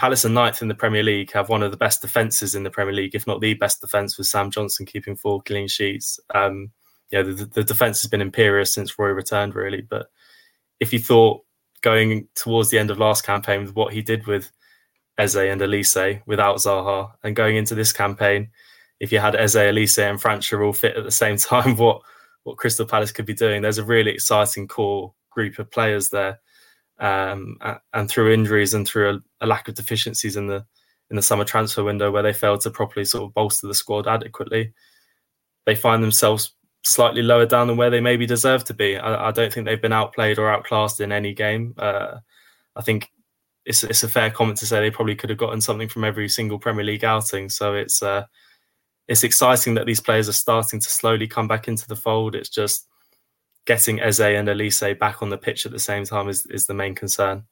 Palace and ninth in the Premier League have one of the best defences in the Premier League, if not the best defence, with Sam Johnstone keeping four clean sheets. Um, the, the defence has been imperious since Roy returned, really, but if you thought going towards the end of last campaign with what he did with Eze and Olise without Zaha, and going into this campaign, if you had Eze, Olise, and França all fit at the same time, what what Crystal Palace could be doing? There's a really exciting core group of players there, um, and through injuries and through a, a, lack of deficiencies in the in the summer transfer window where they failed to properly sort of bolster the squad adequately, they find themselves slightly lower down than where they maybe deserve to be. I, I don't think they've been outplayed or outclassed in any game. Uh, I think it's it's a fair comment to say they probably could have gotten something from every single Premier League outing. So it's uh, it's exciting that these players are starting to slowly come back into the fold. It's just getting Eze and Olise back on the pitch at the same time is, is the main concern.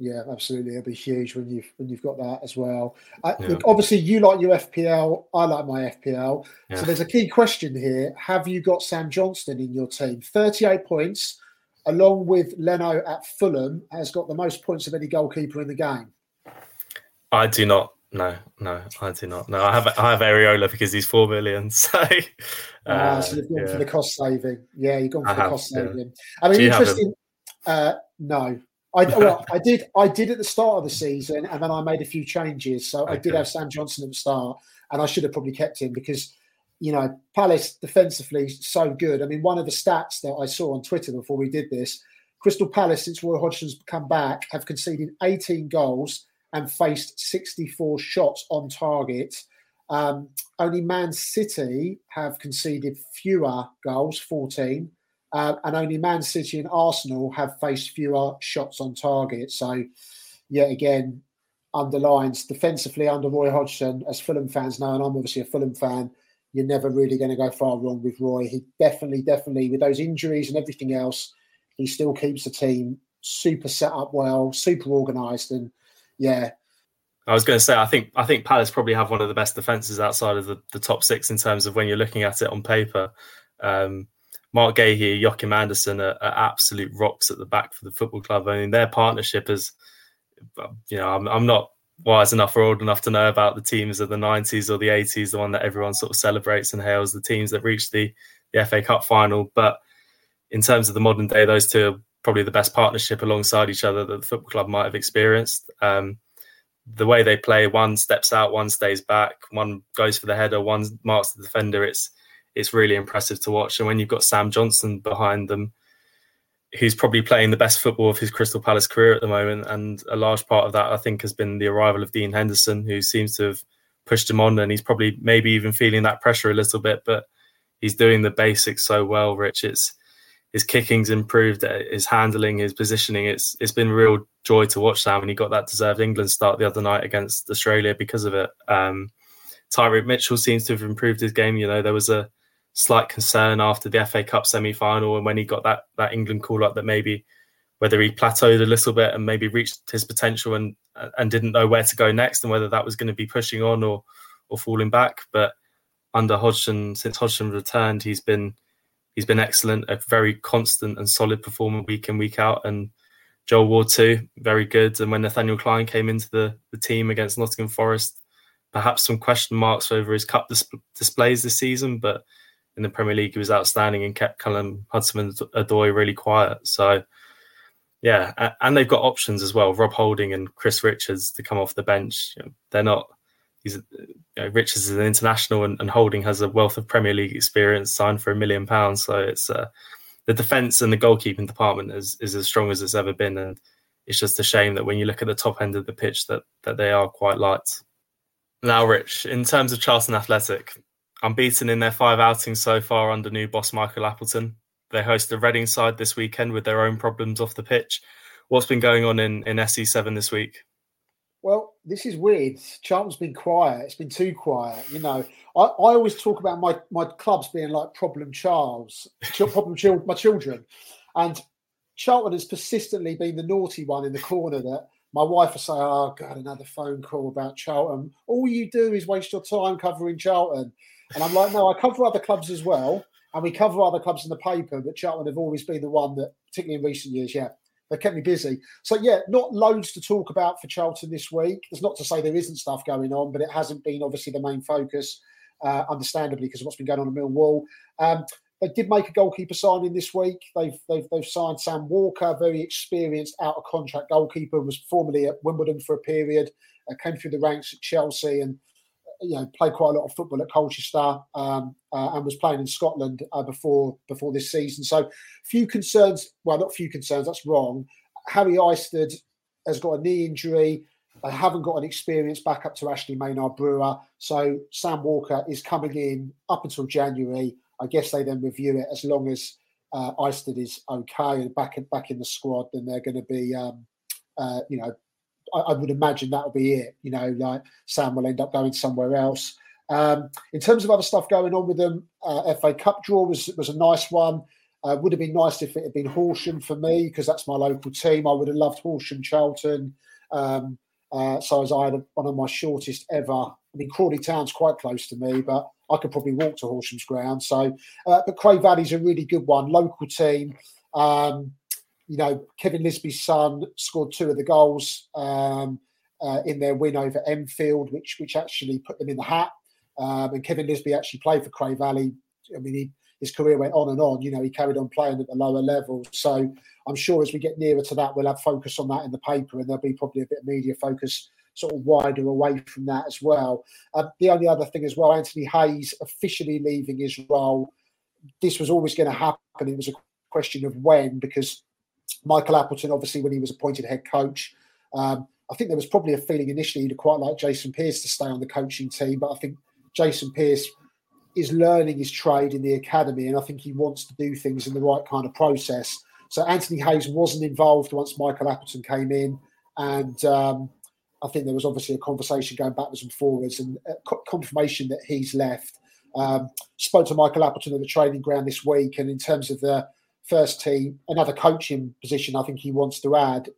Yeah, absolutely. It'll be huge when you've when you've got that as well. I, yeah. look, obviously, you like your FPL. I like my FPL. Yeah. So there's a key question here: Have you got Sam Johnstone in your team? Thirty-eight points, along with Leno at Fulham, has got the most points of any goalkeeper in the game. I do not. No, no, I do not. No, I have I have Areola because he's four million. So, ah, uh, uh, so you've gone yeah. for the cost saving. Yeah, you've gone for I the have, cost saving. I mean, interesting. Uh, no, I well, I did I did at the start of the season, and then I made a few changes. So okay. I did have Sam Johnstone at the start, and I should have probably kept him because you know Palace defensively so good. I mean, one of the stats that I saw on Twitter before we did this, Crystal Palace since Roy Hodgson's come back have conceded 18 goals and faced 64 shots on target. Um, only Man City have conceded fewer goals, 14, uh, and only Man City and Arsenal have faced fewer shots on target. So, yet again, underlines defensively under Roy Hodgson, as Fulham fans know, and I'm obviously a Fulham fan, you're never really going to go far wrong with Roy. He definitely, definitely, with those injuries and everything else, he still keeps the team super set up well, super organised, and yeah. I was going to say, I think I think Palace probably have one of the best defenses outside of the, the top six in terms of when you're looking at it on paper. Um, Marc Guéhi, Joachim Andersen are, are, absolute rocks at the back for the football club. I mean, their partnership is, you know, I'm, I'm not wise enough or old enough to know about the teams of the 90s or the 80s, the one that everyone sort of celebrates and hails, the teams that reached the, the FA Cup final. But in terms of the modern day, those two are probably the best partnership alongside each other that the football club might have experienced. Um, the way they play, one steps out, one stays back, one goes for the header, one marks the defender. It's it's really impressive to watch. And when you've got Sam Johnstone behind them, who's probably playing the best football of his Crystal Palace career at the moment, and a large part of that I think has been the arrival of Dean Henderson, who seems to have pushed him on, and he's probably maybe even feeling that pressure a little bit, but he's doing the basics so well. Rich, it's his kicking's improved, his handling, his positioning. It's it's been real joy to watch Sam, and he got that deserved England start the other night against Australia because of it. Um, Tyrick Mitchell seems to have improved his game. You know, there was a slight concern after the FA Cup semi final and when he got that that England call up that maybe whether he plateaued a little bit and maybe reached his potential and and didn't know where to go next and whether that was going to be pushing on or or falling back. But under Hodgson, since Hodgson returned, he's been he's been excellent, a very constant and solid performer week in week out. And Joel Ward too, very good. And when Nathaniel Klein came into the the team against Nottingham Forest, perhaps some question marks over his cup dis- displays this season, but in the Premier League, he was outstanding and kept Callum Hudson Adoy really quiet. So, yeah, and they've got options as well. Rob Holding and Chris Richards to come off the bench. They're not. He's you know, Richards is an international, and, and, Holding has a wealth of Premier League experience, signed for a million pounds. So it's uh, the defence and the goalkeeping department is is as strong as it's ever been, and it's just a shame that when you look at the top end of the pitch, that that they are quite light. Now, Rich, in terms of Charlton Athletic, unbeaten in their five outings so far under new boss Michael Appleton. They host the Reading side this weekend with their own problems off the pitch. What's been going on in, in SE7 this week? Well, this is weird. Charlton's been quiet. It's been too quiet. You know, I, I always talk about my, my clubs being like problem Charles, problem my children. And Charlton has persistently been the naughty one in the corner that my wife will say, Oh, God, another phone call about Charlton. All you do is waste your time covering Charlton. And I'm like, no, I cover other clubs as well. And we cover other clubs in the paper, but Charlton have always been the one that, particularly in recent years, yeah, they kept me busy. So yeah, not loads to talk about for Charlton this week. It's not to say there isn't stuff going on, but it hasn't been obviously the main focus, uh, understandably, because of what's been going on in Millwall. Um, they did make a goalkeeper signing this week. They've they've they've signed Sam Walker, very experienced out of contract goalkeeper, was formerly at Wimbledon for a period, uh, came through the ranks at Chelsea and you know, played quite a lot of football at Colchester um, uh, and was playing in Scotland uh, before before this season. So, few concerns. Well, not few concerns. That's wrong. Harry Isted has got a knee injury. They haven't got an experienced backup to Ashley Maynard Brewer. So Sam Walker is coming in up until January. I guess they then review it as long as uh, is okay and back in, back in the squad, then they're going to be, um, uh, you know, I, I, would imagine that'll be it. You know, like Sam will end up going somewhere else. Um, in terms of other stuff going on with them, uh, FA Cup draw was was a nice one. Uh, would have been nice if it had been Horsham for me because that's my local team. I would have loved Horsham Charlton. Um, uh, so as I had one of my shortest ever. I mean, Crawley Town's quite close to me, but I could probably walk to Horsham's ground. So, uh, but Cray Valley's a really good one, local team. Um, you know, Kevin Lisbie's son scored two of the goals um, uh, in their win over Enfield, which which actually put them in the hat. Um, and Kevin Lisby actually played for Cray Valley. I mean, he, his career went on and on. You know, he carried on playing at the lower level. So I'm sure as we get nearer to that, we'll have focus on that in the paper, and there'll be probably a bit of media focus sort of wider away from that as well. Um, the only other thing as well, Anthony Hayes officially leaving his role. This was always going to happen. It was a question of when, because Michael Appleton, obviously, when he was appointed head coach, um, I think there was probably a feeling initially he'd quite like Jason Pearce to stay on the coaching team, but I think Jason Pearce is learning his trade in the academy, and I think he wants to do things in the right kind of process. So Anthony Hayes wasn't involved once Michael Appleton came in, and um, I think there was obviously a conversation going backwards and forwards, and confirmation that he's left. Um, spoke to Michael Appleton at the training ground this week, and in terms of the first team, another coaching position, I think he wants to add.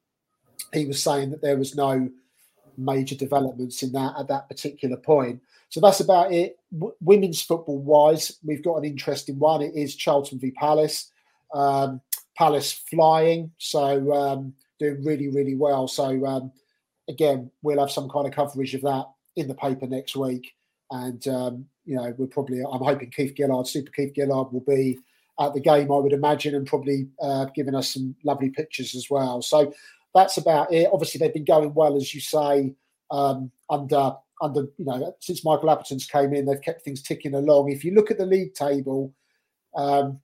He was saying that there was no major developments in that at that particular point. So that's about it. W- women's football wise, we've got an interesting one. It is Charlton v Palace. Um, Palace flying, so um, doing really, really well. So um, again, we'll have some kind of coverage of that in the paper next week. And um, you know, we're probably I'm hoping Keith Gillard, Super Keith Gillard, will be at the game, I would imagine, and probably uh, giving us some lovely pictures as well. So that's about it. Obviously, they've been going well, as you say, um, under under you know since Michael Appleton's came in, they've kept things ticking along. If you look at the league table, um,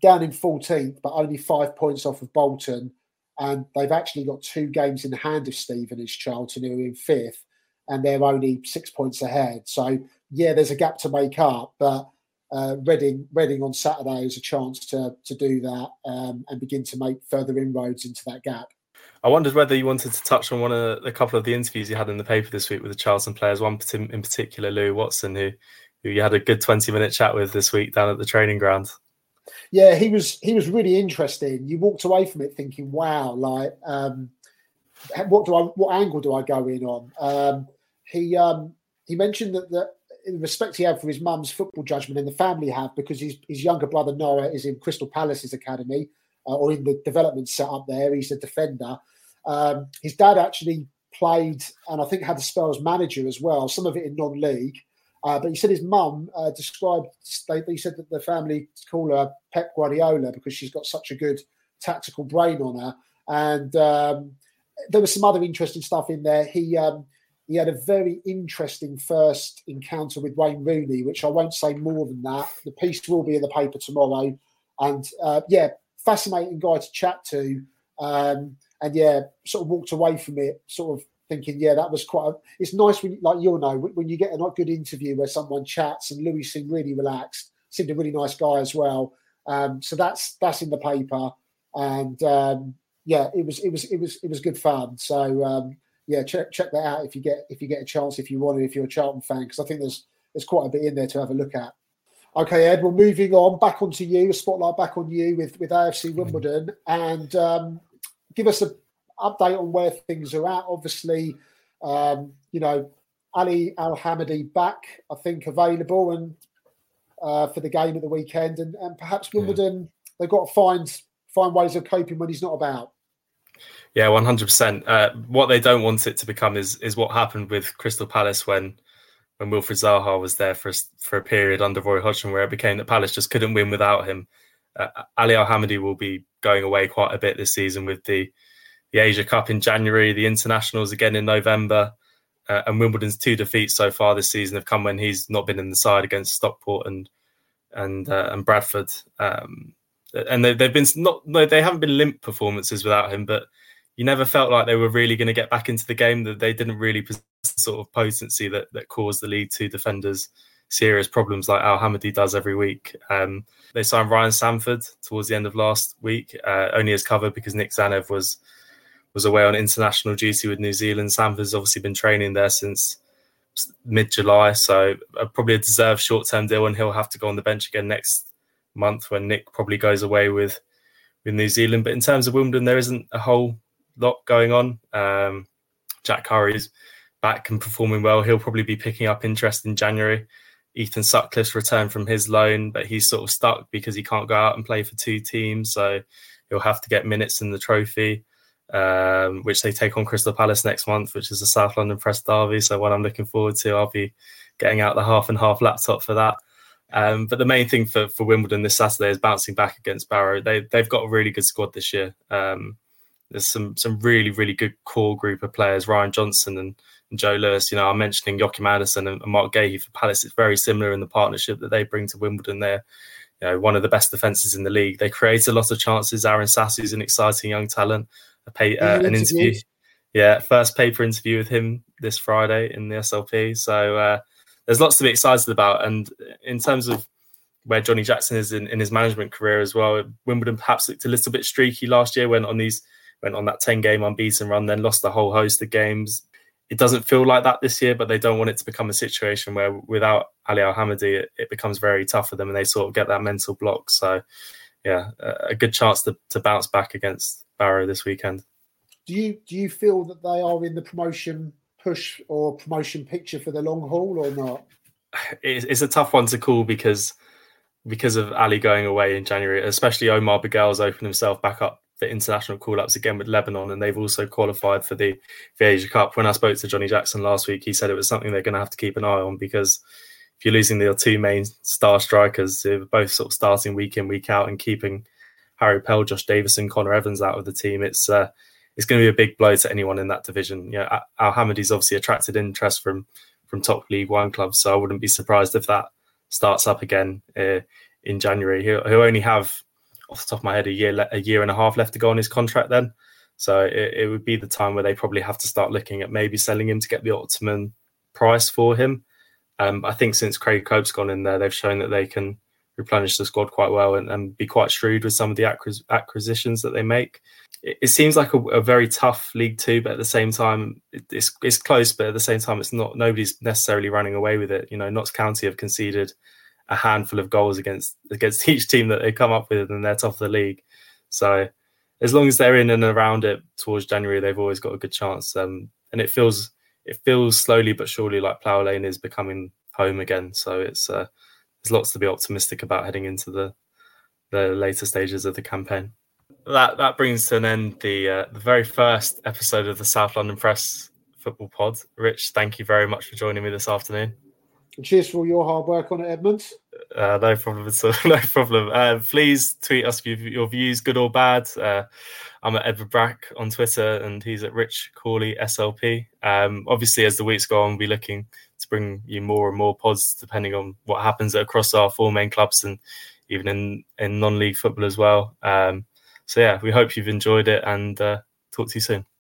down in 14th, but only five points off of Bolton, and they've actually got two games in hand of Stevenage Charlton, who are in fifth, and they're only six points ahead. So yeah, there's a gap to make up, but. Uh, Reading, Reading on Saturday is a chance to to do that um, and begin to make further inroads into that gap. I wondered whether you wanted to touch on one of a couple of the interviews you had in the paper this week with the Charlton players. One in particular, Lou Watson, who who you had a good twenty minute chat with this week down at the training ground. Yeah, he was he was really interesting. You walked away from it thinking, "Wow, like um, what do I what angle do I go in on?" Um, he um, he mentioned that that in respect he had for his mum's football judgment and the family have because his his younger brother Noah is in Crystal Palace's academy uh, or in the development set up there. He's a defender. Um, his dad actually played and I think had a spell as manager as well, some of it in non league. Uh, but he said his mum uh, described, they, he said that the family call her Pep Guardiola because she's got such a good tactical brain on her. And um, there was some other interesting stuff in there. He um, he had a very interesting first encounter with Wayne Rooney, which I won't say more than that. The piece will be in the paper tomorrow. And uh, yeah, fascinating guy to chat to. Um, and yeah, sort of walked away from it, sort of thinking, yeah, that was quite. A, it's nice when, like you'll know, when you get a good interview where someone chats and Louie seemed really relaxed, seemed a really nice guy as well. Um, so that's that's in the paper, and um, yeah, it was it was it was it was good fun. So um, yeah, check check that out if you get if you get a chance if you want it if you're a Charlton fan because I think there's there's quite a bit in there to have a look at. Okay, Ed, we're moving on back onto you. A spotlight back on you with with AFC Wimbledon, and um, give us an update on where things are at. Obviously, um, you know, Ali Al Hamadi back, I think, available and uh, for the game at the weekend, and, and perhaps Wimbledon yeah. they've got to find find ways of coping when he's not about. Yeah, one hundred percent. Uh, what they don't want it to become is is what happened with Crystal Palace when when Wilfried Zaha was there for for a period under Roy Hodgson, where it became that Palace just couldn't win without him. Uh, Ali Al Hamadi will be going away quite a bit this season with the the Asia Cup in January, the internationals again in November, uh, and Wimbledon's two defeats so far this season have come when he's not been in the side against Stockport and and uh, and Bradford. Um, and they, have been not no, they haven't been limp performances without him, but you never felt like they were really going to get back into the game. That they didn't really possess the sort of potency that that caused the League Two defenders serious problems like Al Hamadi does every week. Um, they signed Ryan Sandford towards the end of last week, uh, only as cover because Nik Tzanev was was away on international duty with New Zealand. Sandford's obviously been training there since mid July, so uh, probably a deserved short term deal, and he'll have to go on the bench again next month when Nick probably goes away with with New Zealand. But in terms of Wimbledon, there isn't a whole lot going on. Um, Jack Currie's back and performing well. He'll probably be picking up interest in January. Ethan Sutcliffe's returned from his loan, but he's sort of stuck because he can't go out and play for two teams. So he'll have to get minutes in the trophy, um, which they take on Crystal Palace next month, which is the South London Press Derby. So what I'm looking forward to, I'll be getting out the half and half laptop for that. Um, but the main thing for, for Wimbledon this Saturday is bouncing back against Barrow. They they've got a really good squad this year. Um, there's some some really really good core group of players. Ryan Johnson and and Joe Lewis. You know, I'm mentioning Joachim Andersen and Marc Guéhi for Palace. It's very similar in the partnership that they bring to Wimbledon. They're you know, one of the best defences in the league. They create a lot of chances. Aron Sasu's an exciting young talent. A pay, uh, an interview, yeah, first paper interview with him this Friday in the SLP. So uh, there's lots to be excited about. And in terms of where Johnny Jackson is in, in his management career as well, Wimbledon perhaps looked a little bit streaky last year. Went on these went on that 10 game unbeaten run, then lost a whole host of games it doesn't feel like that this year, but they don't want it to become a situation where without Ali Al Hamadi, it, it, becomes very tough for them and they sort of get that mental block. So, yeah, a, a good chance to, to bounce back against Barrow this weekend. Do you do you feel that they are in the promotion push or promotion picture for the long haul or not? It's, it's a tough one to call because because of Ali going away in January, especially Omar Bugiel's opened himself back up the international call ups again with Lebanon, and they've also qualified for the, the Asia Cup. When I spoke to Johnny Jackson last week, he said it was something they're going to have to keep an eye on because if you're losing your two main star strikers, they're both sort of starting week in, week out, and keeping Harry Pell, Josh Davison, Connor Evans out of the team, it's uh, it's going to be a big blow to anyone in that division. You know, Al Hamadi's obviously attracted interest from from top League One clubs, so I wouldn't be surprised if that starts up again uh, in January. He'll, he'll only have off the top of my head, a year a year and a half left to go on his contract then. So it, it, would be the time where they probably have to start looking at maybe selling him to get the optimum price for him. Um, I think since Craig Cope's gone in there, they've shown that they can replenish the squad quite well and, and be quite shrewd with some of the acquis- acquisitions that they make. It, it seems like a, a, very tough League Two, but at the same time, it, it's it's close. But at the same time, it's not nobody's necessarily running away with it. You know, Notts County have conceded a handful of goals against against each team that they come up with, and they're top of the league. So as long as they're in and around it towards January, they've always got a good chance. Um, and it feels it feels slowly but surely like Plough Lane is becoming home again. So it's uh, there's lots to be optimistic about heading into the the later stages of the campaign. That that brings to an end the uh, the very first episode of the South London Press Football Pod. Rich, thank you very much for joining me this afternoon. And cheers for all your hard work on it, Edmonds. Uh, no problem all. No problem. Uh, please tweet us your views, good or bad. Uh, I'm at Edmund Brack on Twitter, and he's at Rich Cawley SLP. Um, obviously, as the weeks go on, we'll be looking to bring you more and more pods, depending on what happens across our four main clubs and even in in non-league football as well. Um, so yeah, we hope you've enjoyed it, and uh, talk to you soon.